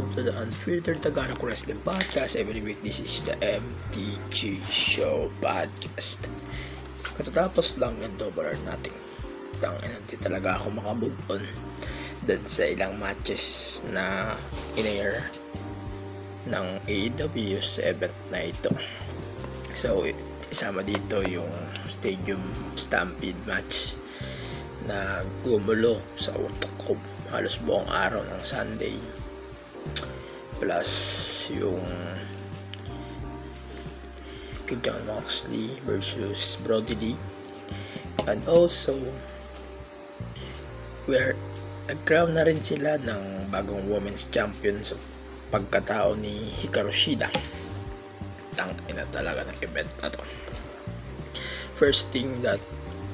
welcome to the Unfiltered Tagalog Wrestling Podcast. Every week, this is the MTG Show Podcast. Katatapos lang ng double or nothing. Tangin, hindi talaga ako makamove on dun sa ilang matches na in-air ng AEW sa event na ito. So, isama dito yung Stadium Stampede match na gumulo sa utak ko halos buong araw ng Sunday plus yung John Moxley versus Brody Lee. And also where nag-crown na rin sila ng bagong women's champion sa pagkatao ni Hikaru Shida. Tang ina talaga ng event na to. First thing that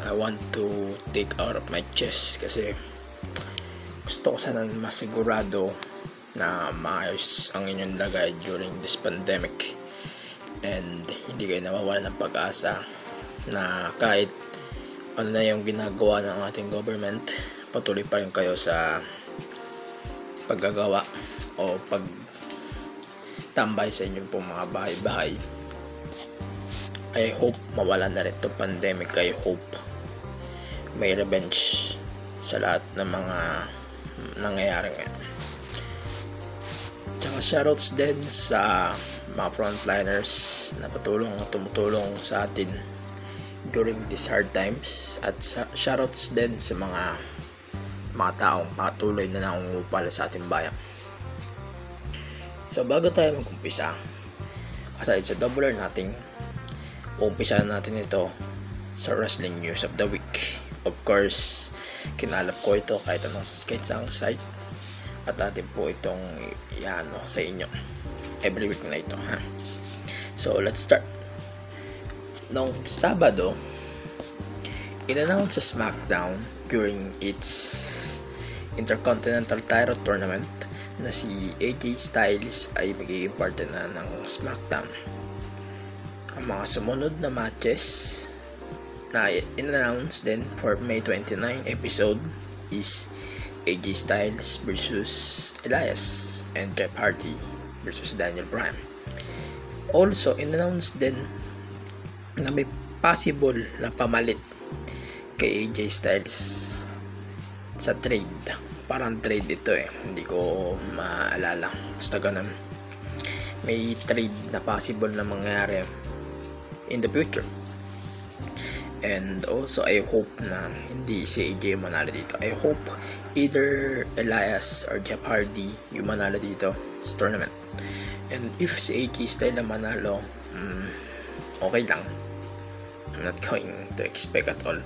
I want to take out of my chest kasi gusto ko sana masigurado na maayos ang inyong lagay during this pandemic. And hindi kayo nawawala ng pag-asa na kahit ano na yung ginagawa ng ating government patuloy pa rin kayo sa paggagawa o pag tambay sa inyong pong mga bahay-bahay. I hope mawala na rin itong pandemic. I hope may revenge sa lahat ng mga nangyayari ngayon. Tsaka shoutouts din sa mga frontliners na patulong at tumutulong sa atin during these hard times at shoutouts din sa mga mga taong patuloy na nangungupala sa ating bayan. So bago tayo mag-umpisa, aside sa double or nothing, umpisa natin ito sa wrestling news of the week. Of course, kinalap ko ito kahit anong sketch ang site at atin po itong iano sa inyo. Every week na ito ha? So let's start. Nung Sabado in-announce sa SmackDown during its Intercontinental Title Tournament na si AJ Styles ay magiging parte na ng SmackDown. Ang mga sumunod na matches na in-announce din for May 29 episode is AJ Styles versus Elias and Jeff Hardy versus Daniel Bryan. Also, in-announce din na may possible na pamalit kay AJ Styles sa trade. Parang trade ito eh. Hindi ko maalala. Basta ganun. May trade na possible na mangyari in the future And also, I hope na hindi si AJ manalo dito. I hope either Elias or Jeff Hardy yung manalo dito sa tournament. And if si AJ style na manalo, um, okay lang. I'm not going to expect at all.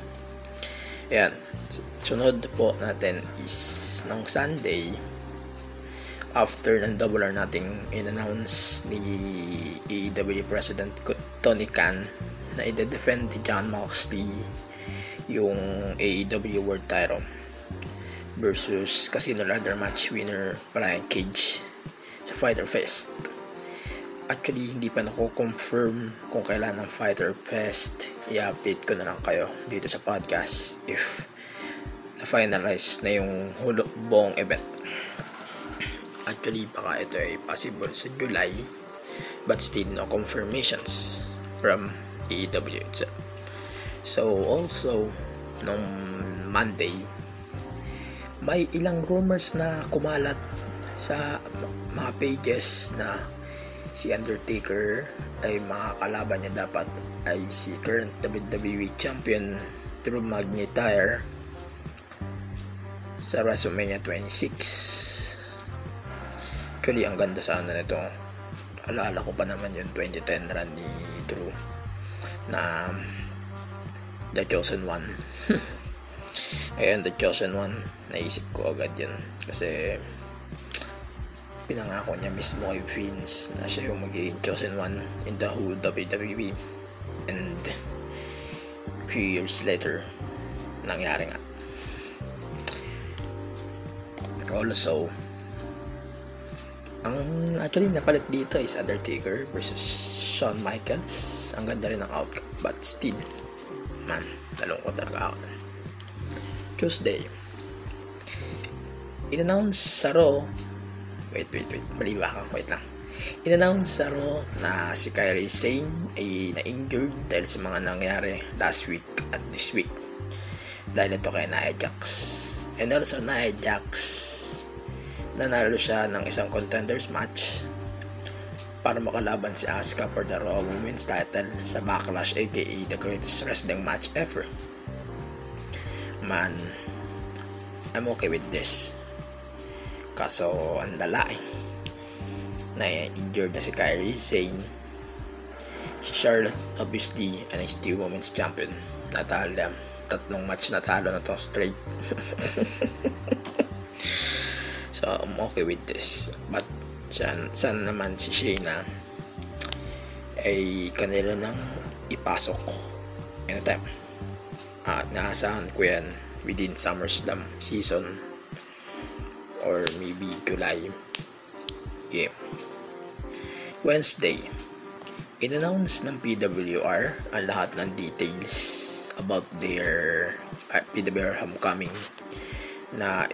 Ayan. Sunod po natin is ng Sunday after ng double or nothing in-announce ni AEW President Tony Khan na i-defend ni John Moxley yung AEW World Title versus Casino Ladder match winner Brian Cage sa Fighter Fest. Actually, hindi pa nako-confirm kung kailan ang Fighter Fest. I-update ko na lang kayo dito sa podcast if na-finalize na yung buong event. Actually, baka ito ay possible sa July but still no confirmations from AEW itself. So, also, nung Monday, may ilang rumors na kumalat sa mga pages na si Undertaker ay mga kalaban niya dapat ay si current WWE Champion Drew McIntyre sa WrestleMania 26. Actually, ang ganda sana nito. Alala ko pa naman yung 2010 run ni Drew na The Chosen One. Ayan, The Chosen One. Naisip ko agad yun. Kasi pinangako niya mismo kay Vince na siya yung magiging Chosen One in the whole WWE. And few years later, nangyari nga. Also, ang actually napalit dito is Undertaker versus Shawn Michaels. Ang ganda rin ng outcome. But still, man, talungkot talaga ako. Tuesday, in-announce sa Raw Wait, wait, wait. Mali ba ako? Wait lang. In-announce sa Raw na si Kyrie Sane ay na-injured dahil sa mga nangyari last week at this week. Dahil ito kay Nia Jax. And also Nia Jax, nanalo siya ng isang contenders match para makalaban si Asuka for the Raw Women's title sa Backlash aka the greatest wrestling match ever. Man, I'm okay with this. Kaso, ang dala. Na-injured na si Kyrie Sane. Si Charlotte, obviously, NXT Women's Champion. Natalo, tatlong match natalo na to straight. so, I'm okay with this. But, san, san naman si Shayna ay kanila nang ipasok anytime. At naasahan ko yan within SummerSlam season or maybe July game. Wednesday, in-announce ng PWR ang lahat ng details about their uh, PWR homecoming na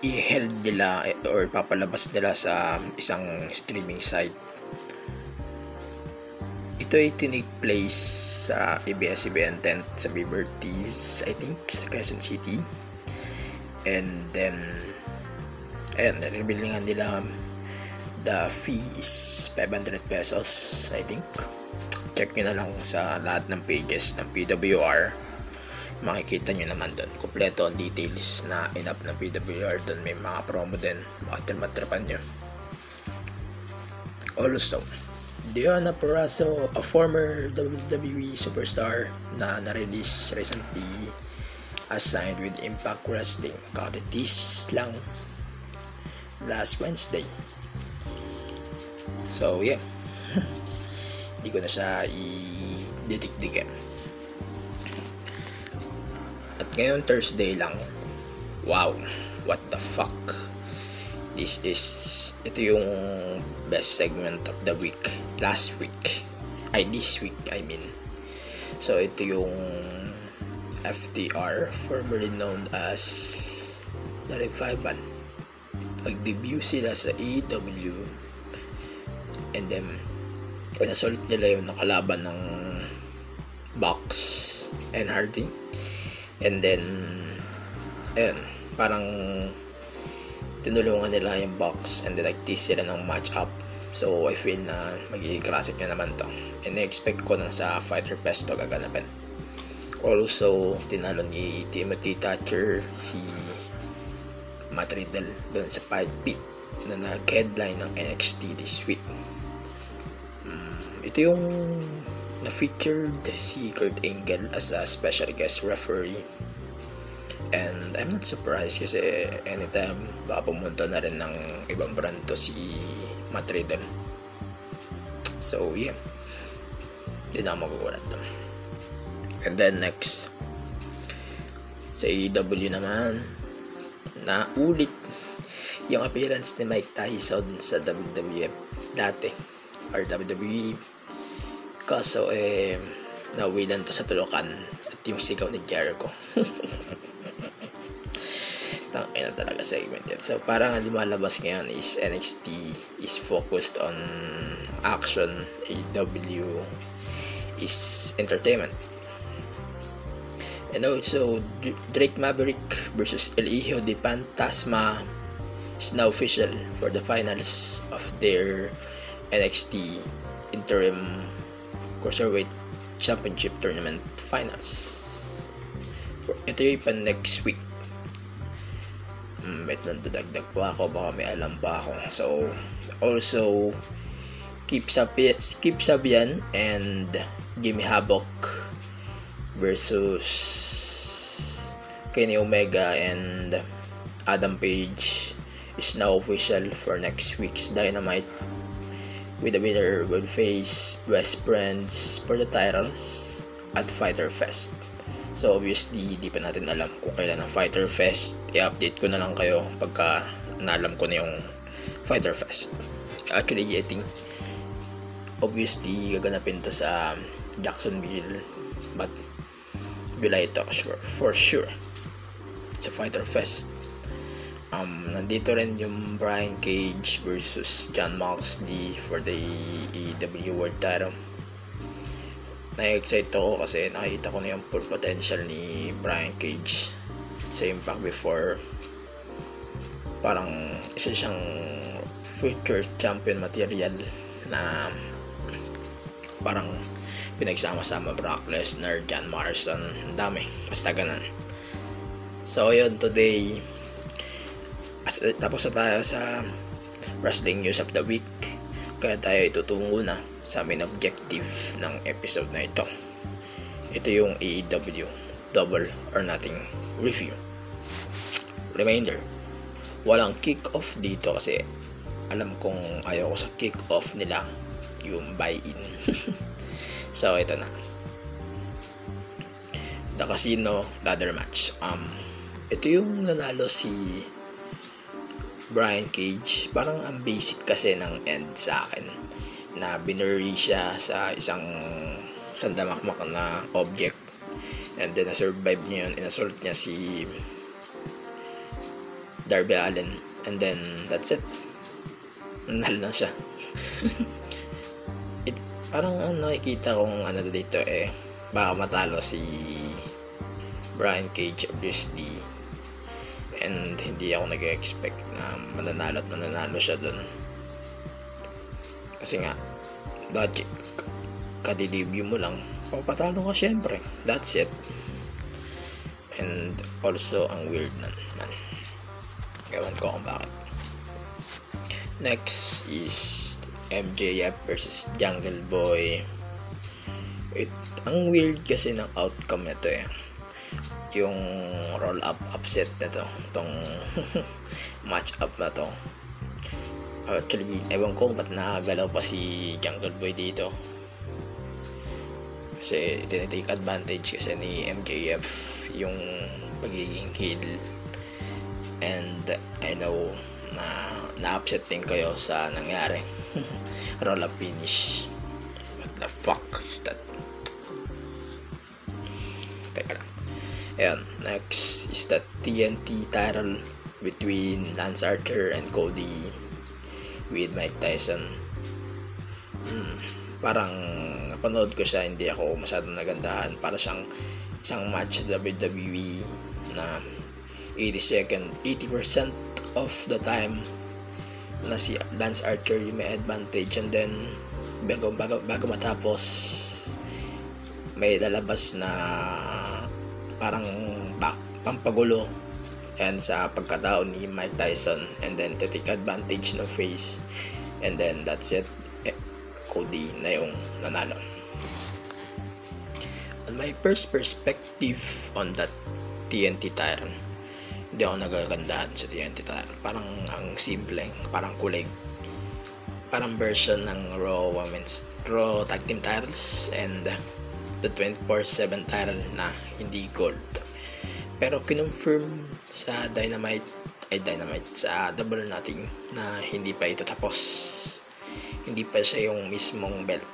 i-held nila or papalabas nila sa isang streaming site. Ito ay tinake place sa ABS-CBN tent sa Liberties, I think, sa Quezon City. And then, reveal nga nila the fee is 500 pesos, I think. Check nyo na lang sa lahat ng pages ng PWR. Makikita nyo naman doon. Kompleto ang details na in-up ng PWR doon. May mga promo din. Matrapan nyo. Also, Diana Perazzo, a former WWE superstar na na-release recently assigned with Impact Wrestling. Kakatis lang last Wednesday. So, yeah. Hindi ko na siya i-didikdikin. Ngayon, Thursday lang. Wow. What the fuck? This is, ito yung best segment of the week. Last week. Ay, this week, I mean. So, ito yung FTR, formerly known as The Revival nag-debut sila sa AEW and then pinasulit nila yung nakalaban ng Box and Hardy and then ayun parang tinulungan nila yung Box and then nag-tease sila ng match up so I feel na magiging classic na naman to. And I-expect ko na sa Fighter Fest to gaganapin. Also tinalo ni Timothy Thatcher si Matt Riddle doon sa Fight Pit na nag-headline ng NXT this week. Um, ito yung na-featured si Kurt Angle as a special guest referee. And I'm not surprised kasi anytime baka pumunta na rin ng ibang brand to si Matt Riddle. So, yeah. Hindi na magugulat. And then next, sa AEW naman, na ulit yung appearance ni Mike Tyson sa WWF dati or WWE kaso eh nawilan to sa tulukan at yung sigaw ni Jericho. Tangin na talaga segment yan. So parang ang lumalabas ngayon is NXT is focused on action. AW is entertainment. And also, Drake Maverick versus El Hijo de Fantasma is now official for the finals of their NXT Interim Cruiserweight Championship Tournament Finals. Ito yung pa next week. Hmm, wait, nandadagdag pa ako. Baka may alam pa ako. So, also, Keep, Sabi Keep Sabian and Jimmy Havoc versus Kenny Omega and Adam Page is now official for next week's Dynamite with the winner will face West Friends for the titles at Fighter Fest. So obviously, di pa natin alam kung kailan ang Fighter Fest. I-update ko na lang kayo pagka nalam ko na yung Fighter Fest. Actually, I think obviously gaganapin to sa Jacksonville but July ito sure, for sure sa Fighter Fest Um, nandito rin yung Brian Cage versus John Moxley for the AEW World Title. Na-excite ako kasi nakita ko na yung full potential ni Brian Cage sa Impact before. Parang isa siyang future champion material na parang pinagsama-sama Brock Lesnar, John Morrison, ang dami, basta ganun. So yun, today, as, tapos na tayo sa Wrestling News of the Week, kaya tayo itutungo na sa main objective ng episode na ito. Ito yung AEW Double or Nothing Review. Reminder, walang kick-off dito kasi alam kong ayaw ko sa kick-off nila yung buy-in. so, ito na. The Casino Ladder Match. Um, ito yung nanalo si Brian Cage. Parang ang basic kasi ng end sa akin. Na binuri siya sa isang sandamakmak na object. And then, na-survive niya yun. Inassault niya si Darby Allen. And then, that's it. Nanalo na siya. It, parang ano, nakikita kong ano dito eh, baka matalo si Brian Cage obviously. And hindi ako nag-expect na mananalo at mananalo siya dun. Kasi nga, logic. Kadidebut mo lang, papatalo ka syempre. That's it. And also, ang weird na man. Ewan ko kung bakit. Next is MJF versus Jungle Boy. It, ang weird kasi ng outcome nito eh. Yung roll up upset na to. Itong match up na to. Actually, ewan ko ba't nakagalaw pa si Jungle Boy dito. Kasi tinitake advantage kasi ni MJF yung pagiging heel. And I know na na-upset din kayo sa nangyari. Roll up finish. What the fuck is that? Teka lang. Ayan, next is the TNT title between Lance Archer and Cody with Mike Tyson. Hmm, parang napanood ko siya, hindi ako masyadong nagandahan. Para siyang isang match sa WWE na 80 second, 80% of the time na si Lance Archer yung may advantage and then bago, bago, bago matapos may lalabas na parang back, pampagulo and sa pagkatao ni Mike Tyson and then to take advantage ng face and then that's it eh, Cody na yung nanalo on my first perspective on that TNT title hindi ako nagagandahan sa TNT title. Parang ang simple, parang kulig. Parang version ng Raw Women's Raw Tag Team titles and the 24/7 title na hindi gold. Pero kinonfirm sa Dynamite ay Dynamite sa Double Nothing na hindi pa ito tapos. Hindi pa siya yung mismong belt.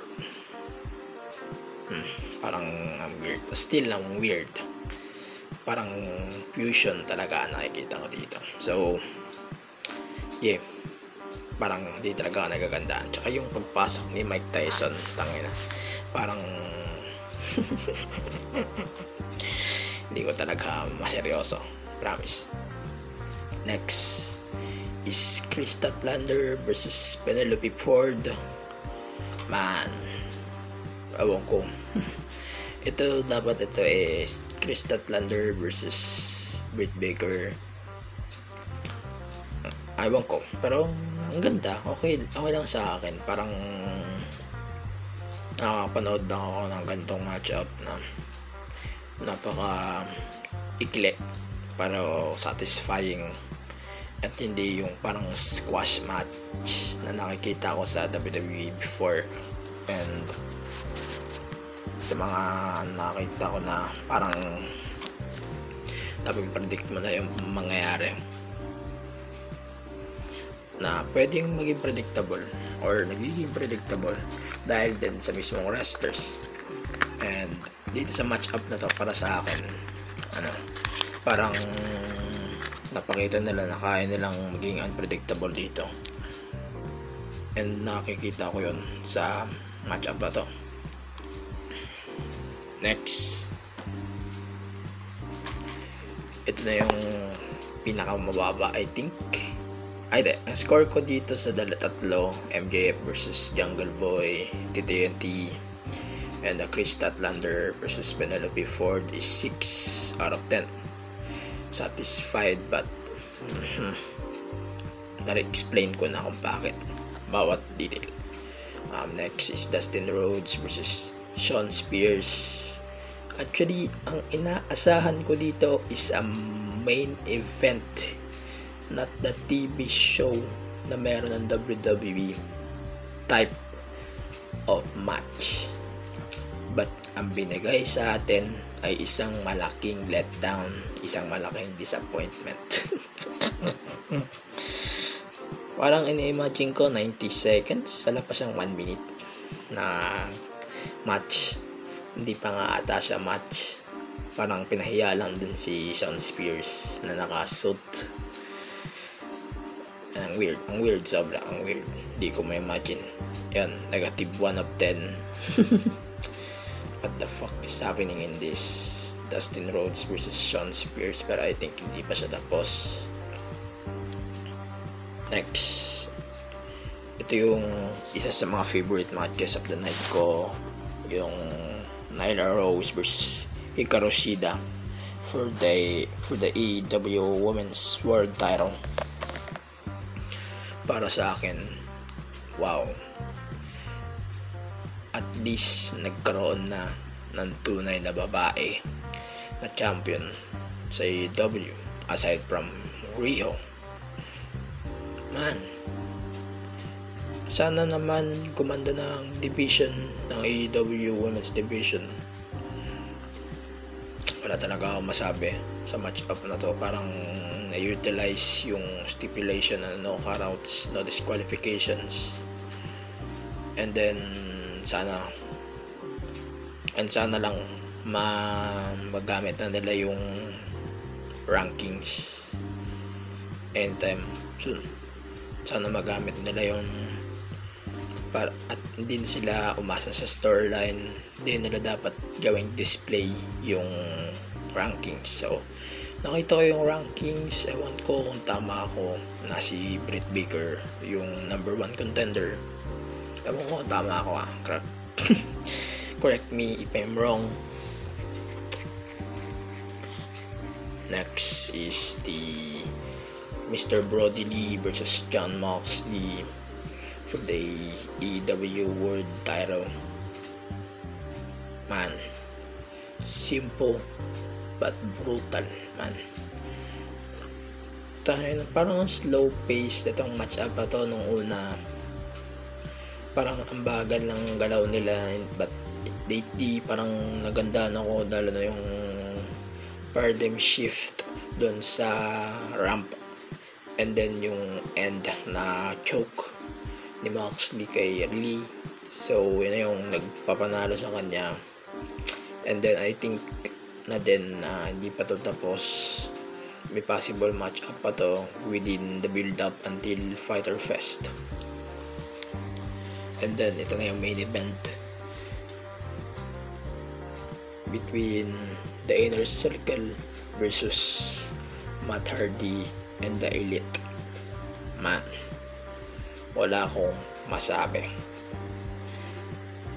Hmm, parang um, weird. Still lang weird parang fusion talaga nakikita ko dito. So, yeah. Parang hindi talaga nagagandaan. Tsaka yung pagpasok ni Mike Tyson, tangina. Parang hindi ko talaga maseryoso. Promise. Next is Chris Statlander versus Penelope Ford. Man, awang ko. ito dapat ito is Chris Statlander versus Britt Baker. Aywan ko. Pero ang ganda. Okay, okay lang sa akin. Parang nakakapanood lang ako ng gantong matchup na napaka ikli pero satisfying at hindi yung parang squash match na nakikita ko sa WWE before. And sa mga nakita ko na parang napag-predict mo na yung mangyayari na pwedeng maging predictable or nagiging predictable dahil din sa mismong wrestlers. And dito sa match up na to para sa akin ano parang napakita nila na kaya nilang maging unpredictable dito. And nakikita ko yun sa matchup na to. Next. Ito na yung pinakamababa I think ay de, ang score ko dito sa dala tatlo MJF versus Jungle Boy TTNT and the Chris Statlander versus Penelope Ford is 6 out of 10 satisfied but na-explain ko na kung bakit. Bawat detail. Um, next is Dustin Rhodes versus Sean Spears. Actually ang inaasahan ko dito is a main event not the TV show na meron ng WWE type of match. But ang binigay sa atin ay isang malaking letdown isang malaking disappointment. Parang ini-imagine ko 90 seconds sala pa siyang 1 minute na match. Hindi pa nga ata siya match. Parang pinahiya lang dun si Sean Spears na naka-suit ang weird ang weird sobra ang weird. Hindi ko ma-imagine. Yan negative 1 of 10 what the fuck is happening in this Dustin Rhodes versus Sean Spears? Pero I think hindi pa siya tapos. Next. Ito yung isa sa mga favorite matches of the night ko. Yung Nyla Rose versus Hikaru Shida for the for the AEW Women's World Title para sa akin. Wow. At least nagkaroon na ng tunay na babae na champion sa AEW aside from Rio man sana naman kumanda ng division ng AEW Women's Division wala talaga ako masabi sa match-up na to. Parang na-utilize yung stipulation na no countouts, no disqualifications. And then sana and sana lang ma magamit na nila yung rankings. Anytime soon. Sana magamit nila yung para at hindi na sila umasa sa storyline. Hindi nila dapat gawing display yung rankings. So nakita ko yung rankings. Ewan ko kung tama ako na si Britt Baker yung number one contender. Ewan ko kung tama ako ah. Correct, correct me if I'm wrong. Next is the Mr. Brody Lee versus John Moxley for the EW World title. Man, simple but brutal, man. Tayo, parang slow pace itong match up to nung una. Parang ang bagal ng galaw nila but lately parang naganda na ako dahil na yung paradigm shift doon sa ramp and then yung end na choke ni Moxley kay Lee. So yun na yung nagpapanalo sa kanya. And then I think na din na uh, hindi pa to tapos. May possible match up pa to within the build up until Fighter Fest. And then ito na yung main event. Between the inner circle versus Matt Hardy and the elite man wala akong masabi.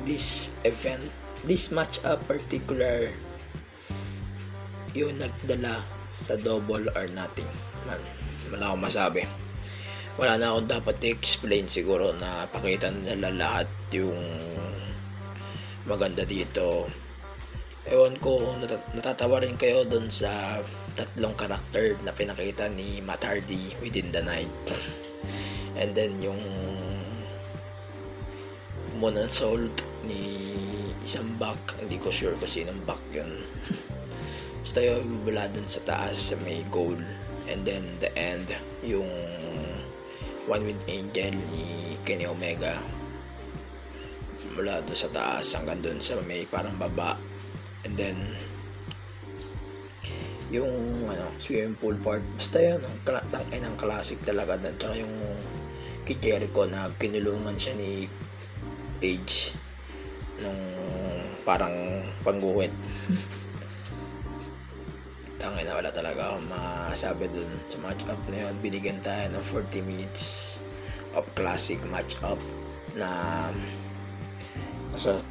This event this match up particular yung nagdala sa double or nothing. Man wala akong masabi. Wala na akong dapat i-explain siguro na pakita nila lahat yung maganda dito. Ewan ko nat- natatawa rin kayo doon sa tatlong karakter na pinakita ni Matt Hardy within the night and then yung Mona Salt ni isang back. Hindi ko sure kung sinong back yun. Basta yung wala dun sa taas sa may goal. And then the end yung One with Angel ni Kenny Omega. Mula dun sa taas hanggang dun sa may parang baba. And then yung ano, swimming pool part. Basta yun, ang kla- tangin ng classic talaga. At saka yung kay Jericho na kinulungan siya ni Paige nung parang pangguhit. Tangin na wala talaga akong masabi dun sa match up na yun. Binigyan tayo ng 40 minutes of classic match up na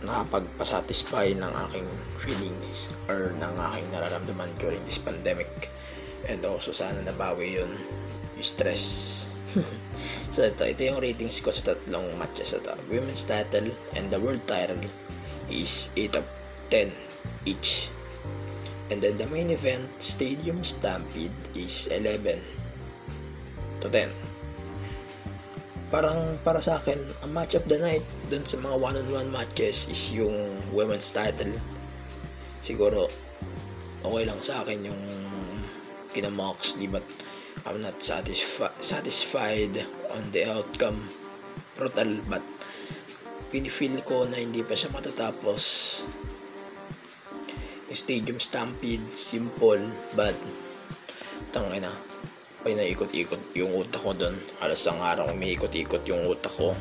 nakapagpasatisfy ng aking feelings or ng aking nararamdaman during this pandemic. And also sana nabawi yun yung stress. So ito, ito yung ratings ko sa tatlong matches. Ito women's title and the world title is 8 of 10 each. And then the main event stadium stampede is 11 to 10 parang para sa akin, ang match of the night dun sa mga one-on-one matches is yung women's title. Siguro, okay lang sa akin yung kina Moxley but I'm not satisfi- satisfied on the outcome. Brutal but pinifeel ko na hindi pa siya matatapos. Yung Stadium Stampede, simple but tangay na ay naikot-ikot yung utak ko doon. Halos ang araw umiikot-ikot yung utak ko.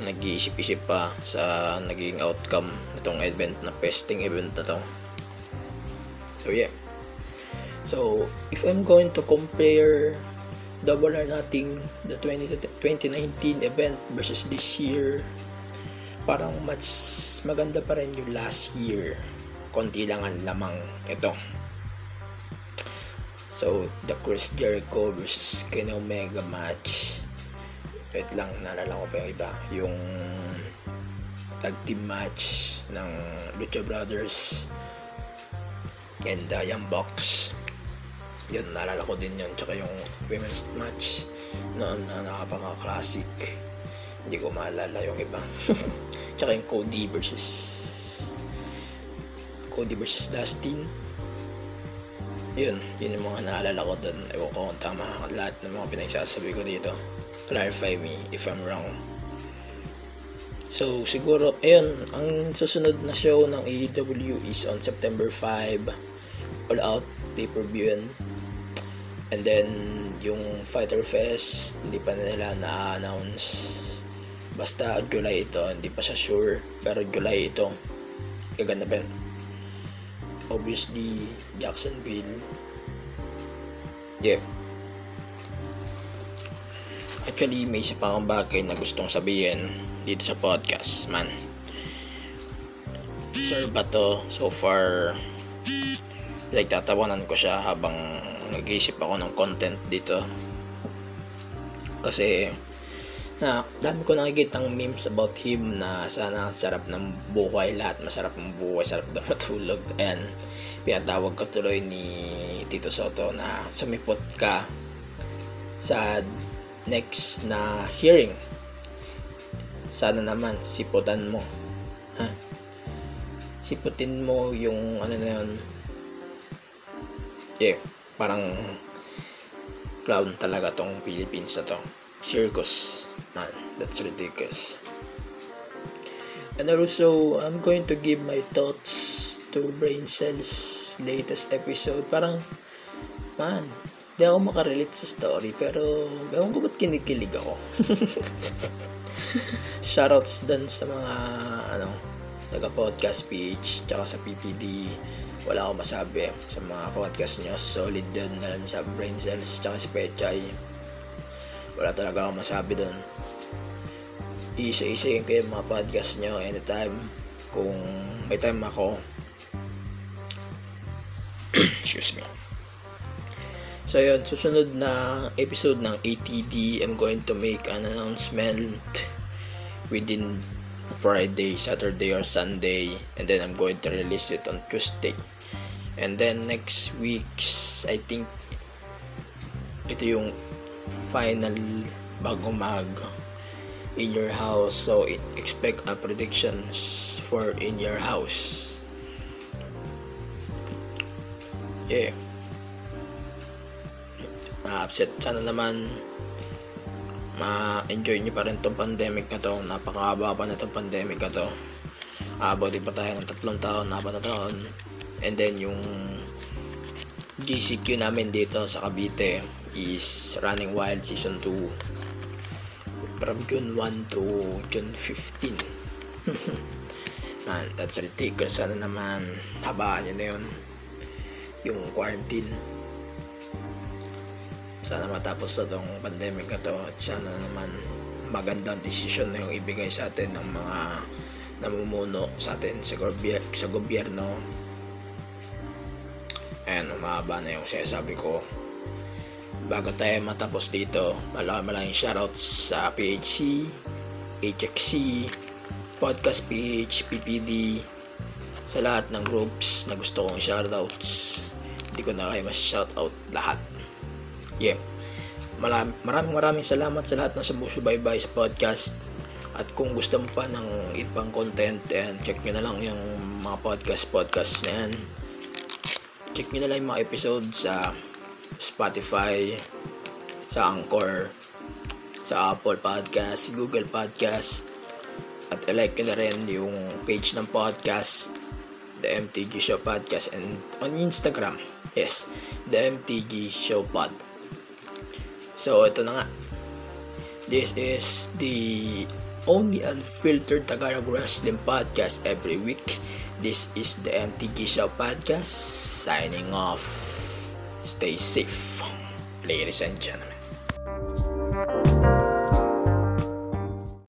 Nag-iisip-isip pa sa naging outcome nitong event na pesting event na to. So yeah. So if I'm going to compare Double or Nothing the 20, 2019 event versus this year parang mas maganda pa rin yung last year. Konti lang ang lamang ito. So, the Chris Jericho versus Kenny Omega match. Wait lang, naalala ko pa yung iba. Yung tag team match ng Lucha Brothers and the Young Bucks. Yun, naalala ko din yun. Tsaka yung women's match noon na nakapaka-classic. Hindi ko maalala yung iba. Tsaka yung Cody versus Cody versus Dustin yun, yun yung mga naalala ko doon. Ewan ko kung tama lahat ng mga pinagsasabi ko dito. Clarify me if I'm wrong. So, siguro, ayun, ang susunod na show ng AEW is on September 5. All Out, pay-per-view yun. And then, yung Fighter Fest, hindi pa nila na-announce. Basta July ito, hindi pa siya sure. Pero July ito. Gaganda yun? Obviously Jacksonville. Yeah. Actually may isa pa akong bagay na gustong sabihin dito sa podcast man. Sir. Ba to so far like tatawanan ko siya habang nag-iisip ako ng content dito. Kasi na dami ko nakikita ng memes about him na sana sarap ng buhay lahat masarap ng buhay sarap na matulog. And pinatawag ko tuloy ni Tito Soto na sumipot ka sa next na hearing. Sana naman siputan mo. Ha? Siputin mo yung ano na yun. Yeah parang clown talaga tong Philippines na to circus man that's ridiculous. And also I'm going to give my thoughts to Brain Cells latest episode. Parang man di ako makarelate sa story pero ewan ko ba't kinikilig ako. Shoutouts dun sa mga ano taga podcast page tsaka sa PPD wala akong masabi sa mga podcast nyo. Solid dun na lang sa Brain Cells tsaka si Pechay wala talaga akong masabi doon isa-isayin ko yung mga podcast nyo anytime kung may time ako. Excuse me. So yun. Susunod na episode ng ATD I'm going to make an announcement within Friday, Saturday or Sunday and then I'm going to release it on Tuesday. And then next week's I think ito yung final bago mag in your house. So expect a predictions for in your house. Yeah. Na-upset sana naman. Ma-enjoy nyo pa rin tong pandemic na to. Napakahaba pa na tong pandemic na to. Aabot pa tayo ng tatlong taon na na taon. And then yung GCQ namin dito sa Cavite is Running Wild Season 2 from June 1 to June 15 man that's ridiculous. Sana naman habaan nyo na yun. Yung quarantine. Sana matapos na tong pandemic na to at sana naman magandang desisyon na yung ibigay sa atin ng mga namumuno sa atin sa gobyerno Ayan, umahaba na yung sinasabi ko. Bago tayo matapos dito, malaking malaking shoutouts sa PHC, HXC, Podcast PH, PPD, sa lahat ng groups na gusto kong shoutouts. Hindi ko na kayo mas-shoutout lahat. Yeah. Maraming maraming salamat sa lahat ng sumusubaybay sa podcast. At kung gusto mo pa ng ibang content, and check nyo na lang yung mga podcast-podcast na yan check nyo na lang yung mga episode sa Spotify, sa Anchor, sa Apple Podcast, Google Podcast, at like nyo na rin yung page ng podcast, The MTG Show Podcast, and on Instagram, yes, The MTG Show Pod. So, ito na nga. This is the only unfiltered Tagalog Wrestling podcast every week. This is the MTG Show podcast. Signing off. Stay safe, ladies and gentlemen.